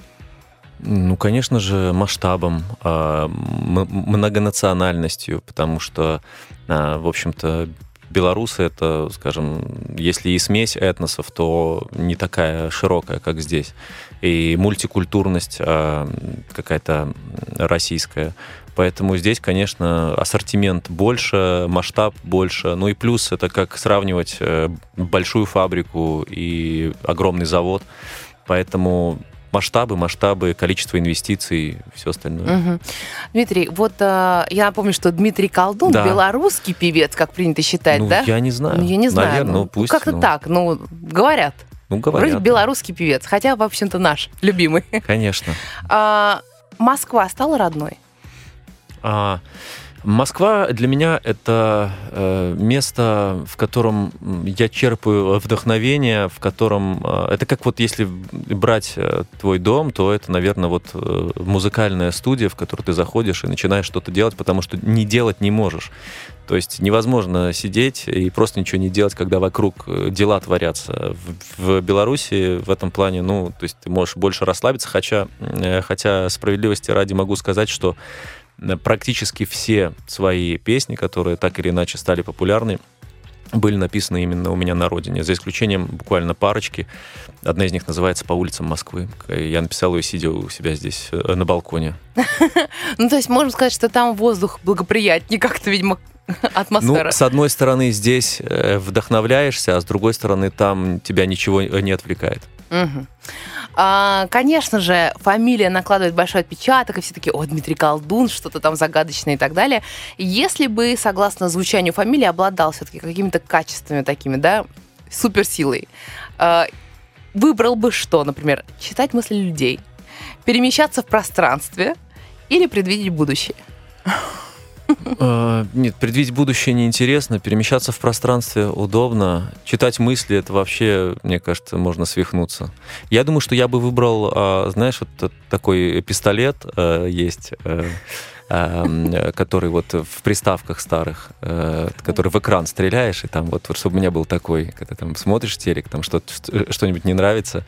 Ну, конечно же, масштабом, а, многонациональностью, потому что, а, в общем-то, белорусы это, скажем, если и смесь этносов, то не такая широкая, как здесь. И мультикультурность а, какая-то российская. Поэтому здесь, конечно, ассортимент больше, масштаб больше. Ну и плюс это как сравнивать э, большую фабрику и огромный завод. Поэтому масштабы, масштабы, количество инвестиций, все остальное. Мгм. Дмитрий, вот э, я напомню, что Дмитрий Колдун Да. белорусский певец, как принято считать, ну, да? я не знаю. Ну, я не знаю. Наверное, ну, ну, пусть. как-то ну, так, ну, говорят. Ну, говорят. Вроде белорусский певец, хотя, в общем-то, наш, любимый. Конечно. А, Москва стала родной? А, Москва для меня это э, место, в котором я черпаю вдохновение, в котором э, это как вот если брать э, твой дом, то это, наверное, вот э, музыкальная студия, в которую ты заходишь и начинаешь что-то делать, потому что не делать не можешь. То есть невозможно сидеть и просто ничего не делать, когда вокруг э, дела творятся. В, в Беларуси в этом плане, ну, то есть ты можешь больше расслабиться, хотя, э, хотя справедливости ради могу сказать, что практически все свои песни, которые так или иначе стали популярны, были написаны именно у меня на родине, за исключением буквально парочки. Одна из них называется «По улицам Москвы». Я написал ее, сидя у себя здесь э, на балконе. Ну, то есть можно сказать, что там воздух благоприятнее как-то, видимо, атмосфера. Ну, с одной стороны, здесь э, вдохновляешься, а с другой стороны, там тебя ничего не отвлекает. Мгм. А, конечно же, фамилия накладывает большой отпечаток, и все таки о, Дмитрий Колдун, что-то там загадочное и так далее. Если бы, согласно звучанию фамилии, обладал все-таки какими-то качествами такими, да, суперсилой, а, выбрал бы что, например, читать мысли людей, перемещаться в пространстве или предвидеть будущее? Э, Нет, предвидеть будущее неинтересно, перемещаться в пространстве удобно, читать мысли, это вообще, мне кажется, можно свихнуться. Я думаю, что я бы выбрал, а, знаешь, вот такой пистолет э, есть, э, э, который вот в приставках старых, который в экран стреляешь, и там вот, чтобы у меня был такой, когда там смотришь телек, там что- что- что-нибудь не нравится,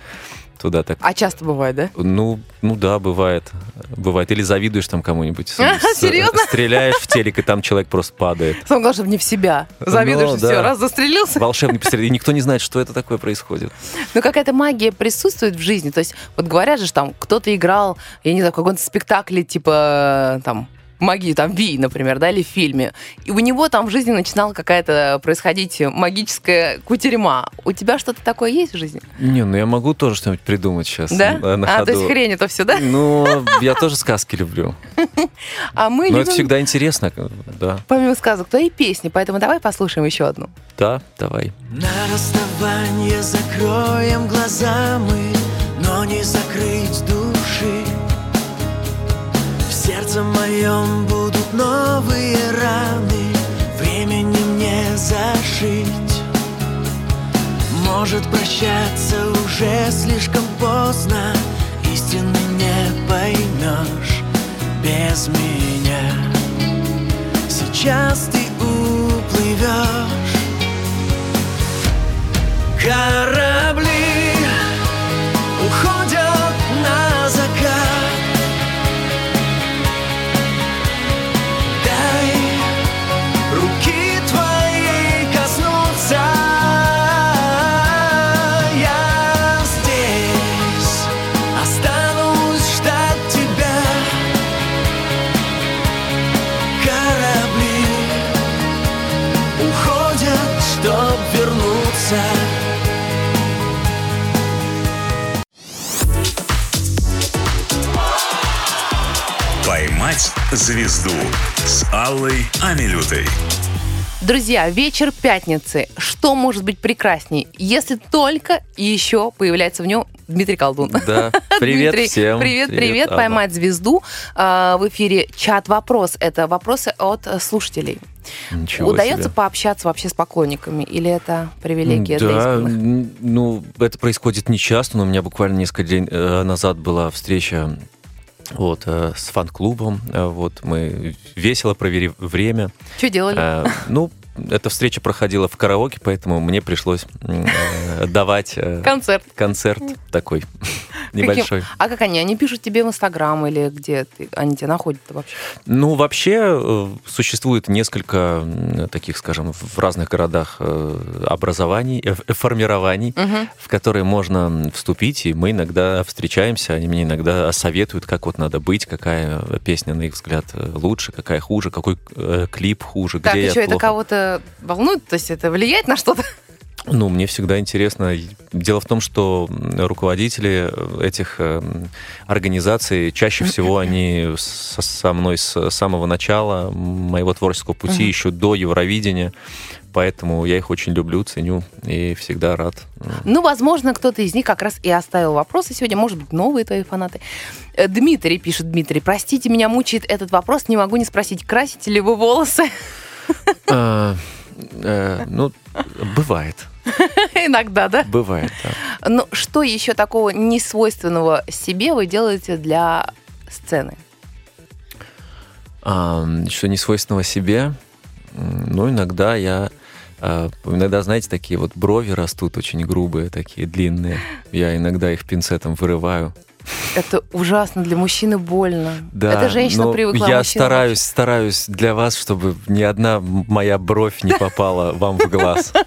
туда так А часто бывает, да? ну, ну да, бывает. Бывает. Или завидуешь там кому-нибудь. Серьезно? Стреляешь в телек, и там человек просто падает. Самое главное, чтобы не в себя. Завидуешь, Ну, все, раз застрелился. Волшебный пистолет. И никто не знает, что это такое происходит. Но какая-то магия присутствует в жизни. То есть, вот говорят же, там кто-то играл, я не знаю, в каком-то спектакле, типа, там, магию, там, Ви, например, да, или в фильме. И у него там в жизни начинала какая-то происходить магическая кутерьма. У тебя что-то такое есть в жизни? Не, ну я могу тоже что-нибудь придумать сейчас. Да? на- а, ходу. то есть хрень это все, да? Ну, я тоже сказки люблю. А мы Но это всегда интересно. Да, помимо сказок, твои песни, поэтому давай послушаем еще одну. да, давай. На расставание закроем глаза мы, но не закрыть души. Сердце моем будут новые раны. Времени мне зашить Может прощаться уже слишком поздно. Истины не поймешь без меня. Сейчас ты уплывешь. Корабли звезду» с Аллой Амилютой. Друзья, вечер пятницы. Что может быть прекрасней, если только еще появляется в нем Дмитрий Колдун? Да, привет Дмитрий, всем. Привет, привет, Алла. поймать звезду. А, В эфире чат-вопрос. Это вопросы от слушателей. Ничего Удается себе. пообщаться вообще с поклонниками? Или это привилегия для Да, избранных? н- ну, это происходит не часто, но у меня буквально несколько дней э, назад была встреча вот, э, с фан-клубом. Э, Вот, мы весело провели время. Что делали? Э, Ну, эта встреча проходила в караоке, поэтому мне пришлось э, давать э, Концерт. концерт такой небольшой. А как они? Они пишут тебе в Инстаграм или где ты? они тебя находят вообще? Ну, вообще, э, существует несколько таких, скажем, в разных городах э, образований, э, формирований, в которые можно вступить, и мы иногда встречаемся, они мне иногда советуют, как вот надо быть, какая песня, на их взгляд, лучше, какая хуже, какой клип хуже, Так, где и я это плохо. кого-то волнует? То есть это влияет на что-то? Ну, мне всегда интересно. Дело в том, что руководители этих э, организаций, чаще всего они со, со мной с самого начала моего творческого пути, Мгм. еще до Евровидения. Поэтому я их очень люблю, ценю и всегда рад. Ну, возможно, кто-то из них как раз и оставил вопросы сегодня. Может быть, новые твои фанаты. Э, Дмитрий пишет, Дмитрий, простите, меня мучает этот вопрос. Не могу не спросить, красите ли вы волосы? А, э, Ну, бывает. Иногда, да? Бывает, да. Ну, что еще такого несвойственного себе вы делаете для сцены? А, что не свойственного себе, ну, иногда я... а, Иногда, знаете, такие вот брови растут очень грубые, такие длинные. Я иногда их пинцетом вырываю. Это ужасно, для мужчины больно. Да, Это женщина но привыкла. Я мужчина стараюсь, стараюсь для вас, чтобы ни одна моя бровь не попала вам в глаз.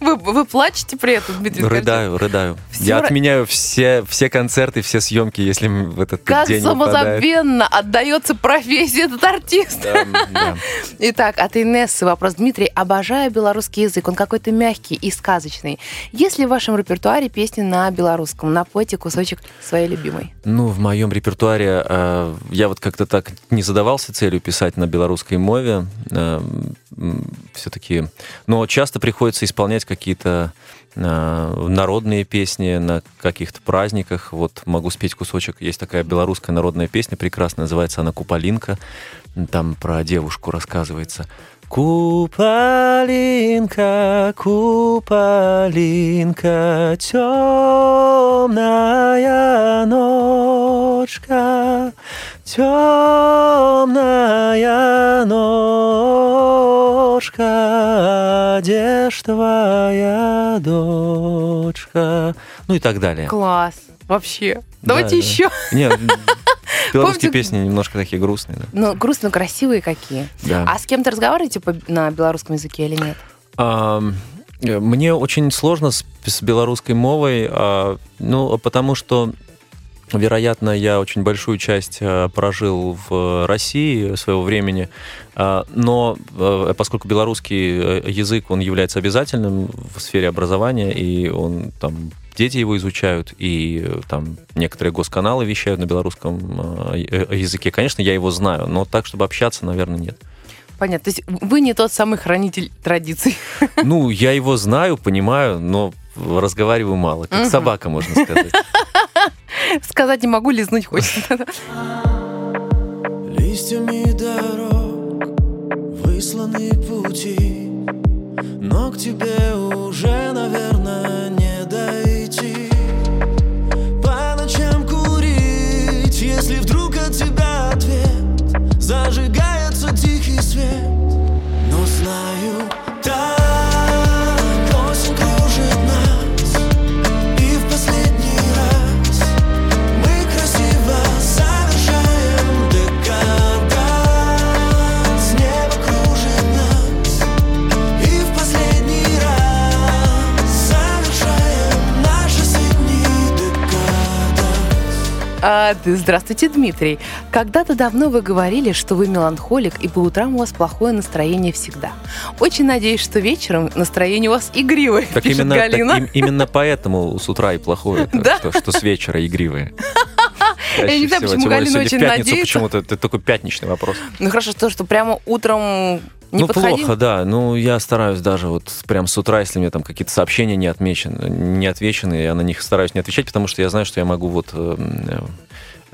Вы, вы плачете при этом, Дмитрий? Рыдаю, рыдаю. Всё Я отменяю все, все концерты, все съемки, если в этот Как день выпадает. самозабвенно отдается профессии этот артист. Да, да. Итак, от Инессы вопрос. Дмитрий, обожаю белорусский язык. Он какой-то мягкий и сказочный. Есть ли в вашем репертуаре песни на белорусском? Напойте кусочек своей любимой. Ну, в моем репертуаре э, я вот как-то так не задавался целью писать на белорусской мове. все-таки, но часто приходится исполнять какие-то э, народные песни на каких-то праздниках. Вот могу спеть кусочек. Есть такая белорусская народная песня прекрасная, называется она «Куполинка». Там про девушку рассказывается. Куполинка, куполинка, темная ночка, темная ночка, где ж твоя дочка? Ну и так далее. Класс. Вообще. Да, Давайте да. еще. Нет, белорусские Помните- песни немножко такие грустные. Да. Ну, грустно, красивые какие. Да. А с кем-то разговариваете по- на белорусском языке или нет? Э, Мне очень сложно с, с белорусской мовой, а, ну, потому что, вероятно, я очень большую часть а, прожил в России своего времени, а, но э, поскольку белорусский э, язык, он является обязательным в сфере образования, и он там дети его изучают, и э, там некоторые госканалы вещают на белорусском э, э, языке. Конечно, я его знаю, но так, чтобы общаться, наверное, нет. Понятно. То есть вы не тот самый хранитель традиций. Ну, я его знаю, понимаю, но разговариваю мало. Как Мгм. собака, можно сказать. Сказать не могу, лизнуть хочется. Листьями дорог высланы пути Но к тебе уже, наверное, не дойти По ночам курить, если вдруг А, здравствуйте, Дмитрий. Когда-то давно вы говорили, что вы меланхолик, и по утрам у вас плохое настроение всегда. Очень надеюсь, что вечером настроение у вас игривое, Так пишет именно, так Галина. им- именно поэтому с утра и плохое, так Да? что, что с вечера игривые. Я не знаю, почему Галина очень надеется. почему-то это такой пятничный вопрос. Ну хорошо, то, что прямо утром не ну, подходил? плохо, да. Ну, я стараюсь даже вот прям с утра, если мне там какие-то сообщения не отмечены, не отвечены, я на них стараюсь не отвечать, потому что я знаю, что я могу вот...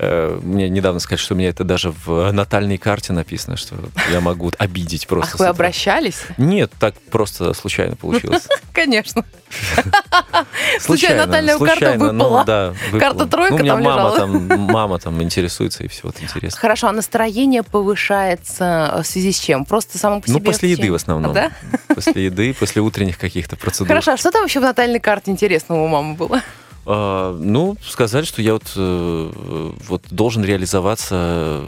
э, э, мне недавно сказать, что у меня это даже в натальной карте написано, что я могу обидеть просто. Ах, с вы обращались? Нет, так просто случайно получилось. Конечно. Случайно натальная карта ну, выпала. Карта тройка Ну, там лежала. там, мама там интересуется, и все, вот интересно. Хорошо, а настроение повышается в связи с чем? Просто само по себе? Ну, после еды в основном. Да? После еды, после утренних каких-то процедур. Хорошо, а что там вообще в натальной карте интересного у мамы было? А, ну, сказать, что я вот, э, вот должен реализоваться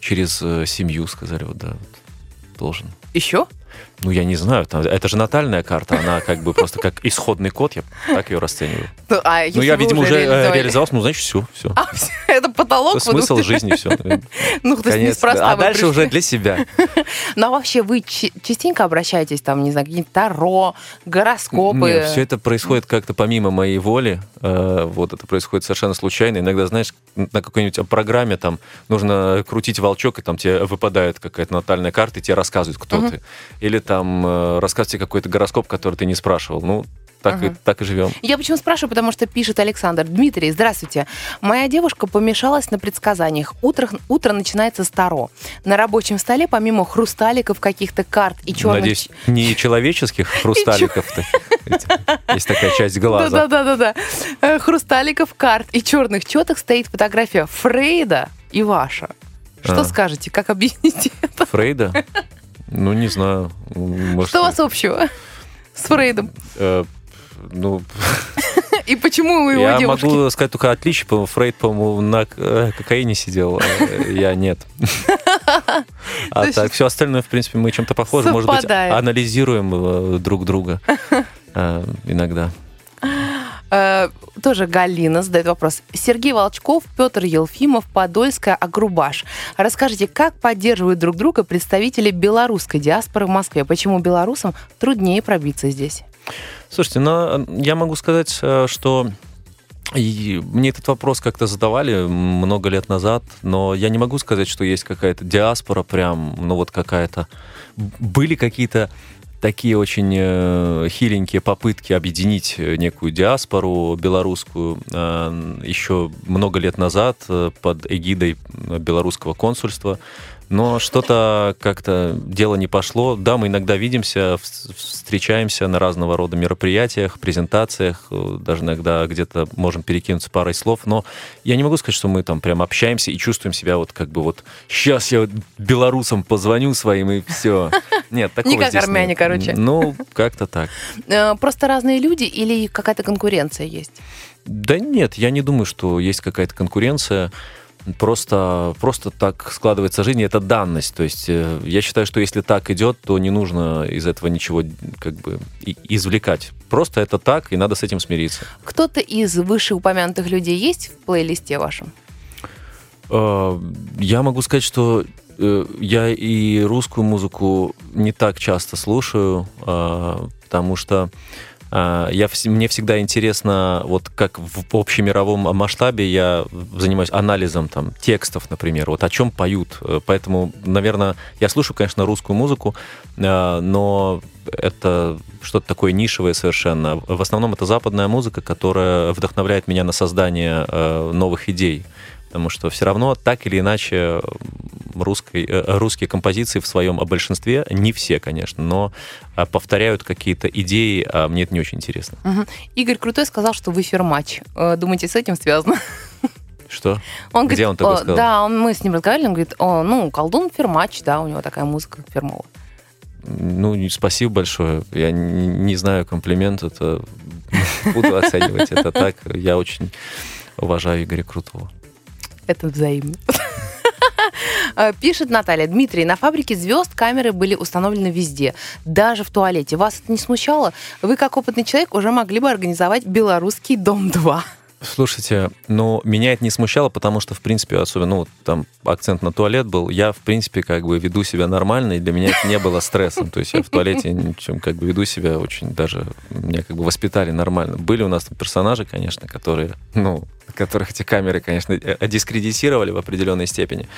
через э, семью, сказали, вот, да, вот, должен. Еще? Ну, я не знаю, это же натальная карта, она как бы просто как исходный код, я так ее расцениваю. Ну, а Ну, я, видимо, уже э, реализовался, ну, значит, все, все. А, это потолок? Смысл жизни, все. Ну, то есть неспроста А дальше уже для себя. Ну, а вообще вы частенько обращаетесь, там, не знаю, какие-то таро, гороскопы? Нет, все это происходит как-то помимо моей воли. Э, Вот это происходит совершенно случайно. Иногда, знаешь, на какой-нибудь программе там нужно крутить волчок, и там тебе выпадает какая-то натальная карта, и тебе рассказывают, кто ты. Или там э, рассказывают тебе какой-то гороскоп, который ты не спрашивал. Ну, так, и, Мгм. так и живем. Я почему спрашиваю, потому что пишет Александр. Дмитрий, здравствуйте. Моя девушка помешалась на предсказаниях. Утро, утро начинается с Таро. На рабочем столе, помимо хрусталиков, каких-то карт и черных... Надеюсь, не человеческих хрусталиков. Есть такая часть глаза. Да-да-да-да. Э, Хрусталиков, карт и черных четок стоит фотография Фрейда и ваша. Что А. скажете? Как объясните это? Фрейда? Ну, не знаю. Может, Что у вас общего с Фрейдом? э, ну, И почему у его я девушки? могу сказать только отличие. По-моему, Фрейд, по-моему, на э, кокаине сидел, а я нет. А так, все остальное, в принципе, мы чем-то похожи. Может быть, анализируем э, друг друга э, иногда. Э, тоже Галина задает вопрос. Сергей Волчков, Петр Елфимов, Подольская, Агрубаш. Расскажите, как поддерживают друг друга представители белорусской диаспоры в Москве? Почему белорусам труднее пробиться здесь? Слушайте, ну, я могу сказать, э, что и мне этот вопрос как-то задавали много лет назад, но я не могу сказать, что есть какая-то диаспора прям, ну вот какая-то... Были какие-то такие очень э, хиленькие попытки объединить э, некую диаспору белорусскую э, еще много лет назад под эгидой белорусского консульства. Но что-то как-то дело не пошло. Да, мы иногда видимся, вс- встречаемся на разного рода мероприятиях, презентациях, даже иногда где-то можем перекинуться парой слов, но я не могу сказать, что мы там прям общаемся и чувствуем себя вот как бы вот сейчас я белорусам позвоню своим и все. Нет, такого Не как здесь армяне, нет. короче. Ну, как-то так. Э, Просто разные люди или какая-то конкуренция есть? Да нет, я не думаю, что есть какая-то конкуренция. Просто, просто так складывается жизнь, и это данность. То есть э, я считаю, что если так идет, то не нужно из этого ничего как бы извлекать. Просто это так, и надо с этим смириться. Кто-то из вышеупомянутых людей есть в плейлисте вашем? Э, Я могу сказать, что я и русскую музыку не так часто слушаю, э, потому что А, я, мне всегда интересно, вот как в общемировом масштабе я занимаюсь анализом там, текстов, например, вот о чем поют. Поэтому, наверное, я слушаю, конечно, русскую музыку, а, но это что-то такое нишевое совершенно. В основном это западная музыка, которая вдохновляет меня на создание а, новых идей потому что все равно так или иначе русской, э, русские композиции в своем большинстве, не все, конечно, но а, повторяют какие-то идеи, а мне это не очень интересно. Угу. Игорь Крутой сказал, что в эфир матч. Э, думаете, с этим связано? Что? Он Где говорит, он такое сказал? Да, он, мы с ним разговаривали, он говорит, о, ну, колдун фирмач, да, у него такая музыка фирмовая. Ну, спасибо большое. Я не, не знаю, комплимент это буду оценивать это так. Я очень уважаю Игоря Крутого. Это взаимно. Э, пишет Наталья. Дмитрий, на фабрике звезд камеры были установлены везде, даже в туалете. Вас это не смущало? Вы, как опытный человек, уже могли бы организовать белорусский дом-2. Слушайте, ну, меня это не смущало, потому что, в принципе, особенно, ну, там акцент на туалет был, я, в принципе, как бы веду себя нормально, и для меня это не было стрессом. То есть я в туалете ничем, как бы веду себя очень даже, меня как бы воспитали нормально. Были у нас там персонажи, конечно, которые, ну, которых эти камеры, конечно, э, дискредитировали в определенной степени.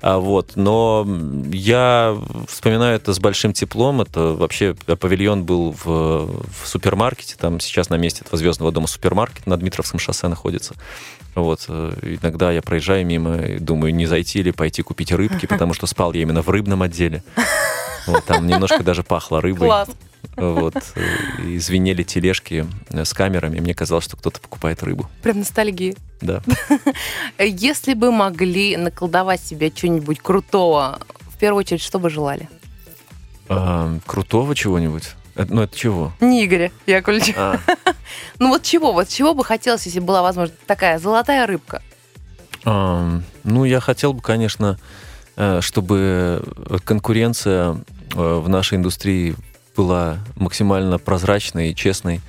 А, вот. Но я вспоминаю это с большим теплом. Это вообще павильон был в, в супермаркете. Там сейчас на месте этого звездного дома супермаркет на Дмитровском шоссе находится. Вот. Э, иногда я проезжаю мимо и думаю, не зайти или пойти купить рыбки, потому что спал я именно в рыбном отделе. Вот, там немножко даже пахло рыбой. Класс. Вот. Э, и звенели тележки э, с камерами. Мне казалось, что кто-то покупает рыбу. Прям ностальгия. Да. Если бы могли наколдовать себе что-нибудь крутого, в первую очередь, что бы желали? А, крутого чего-нибудь? Это, ну, это чего? Не Игоря Яковлевича. А. ну, вот чего? Вот чего бы хотелось, если была возможность такая золотая рыбка? А, ну, я хотел бы, конечно, э, чтобы конкуренция в нашей индустрии была максимально прозрачной и честной.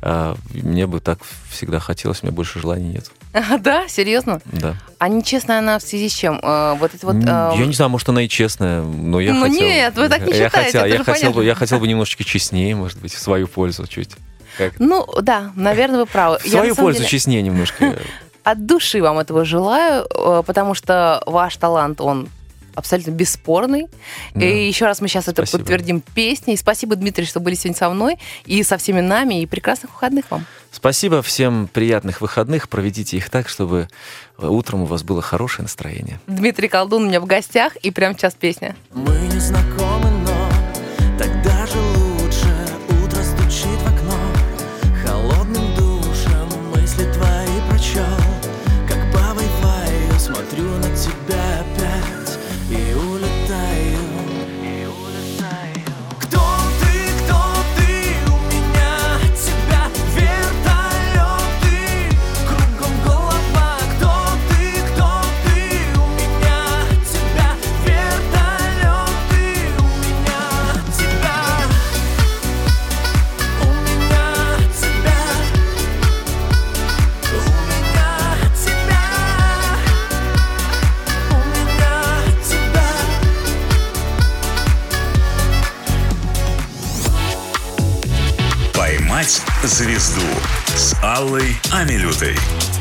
А, мне бы так всегда хотелось, у меня больше желаний нет. А, да, серьезно? Да. А нечестная она в связи с чем? А, вот это вот. А... Я не знаю, может она и честная, но я ну, хотел. нет, вы так не я считаете. Хотел, я хотел понятно. бы, я хотел бы немножечко честнее, может быть, в свою пользу чуть. Как? Ну да, наверное, вы правы. В свою пользу деле... честнее немножко. От души вам этого желаю, э, потому что ваш талант он абсолютно бесспорный. Да. И еще раз мы сейчас Спасибо. это подтвердим песней. Спасибо, Дмитрий, что были сегодня со мной и со всеми нами. И прекрасных выходных вам. Спасибо, всем приятных выходных. Проведите их так, чтобы утром у вас было хорошее настроение. Дмитрий Колдун у меня в гостях, и прямо сейчас песня. Мы не знакомы, Аллой Амилютой.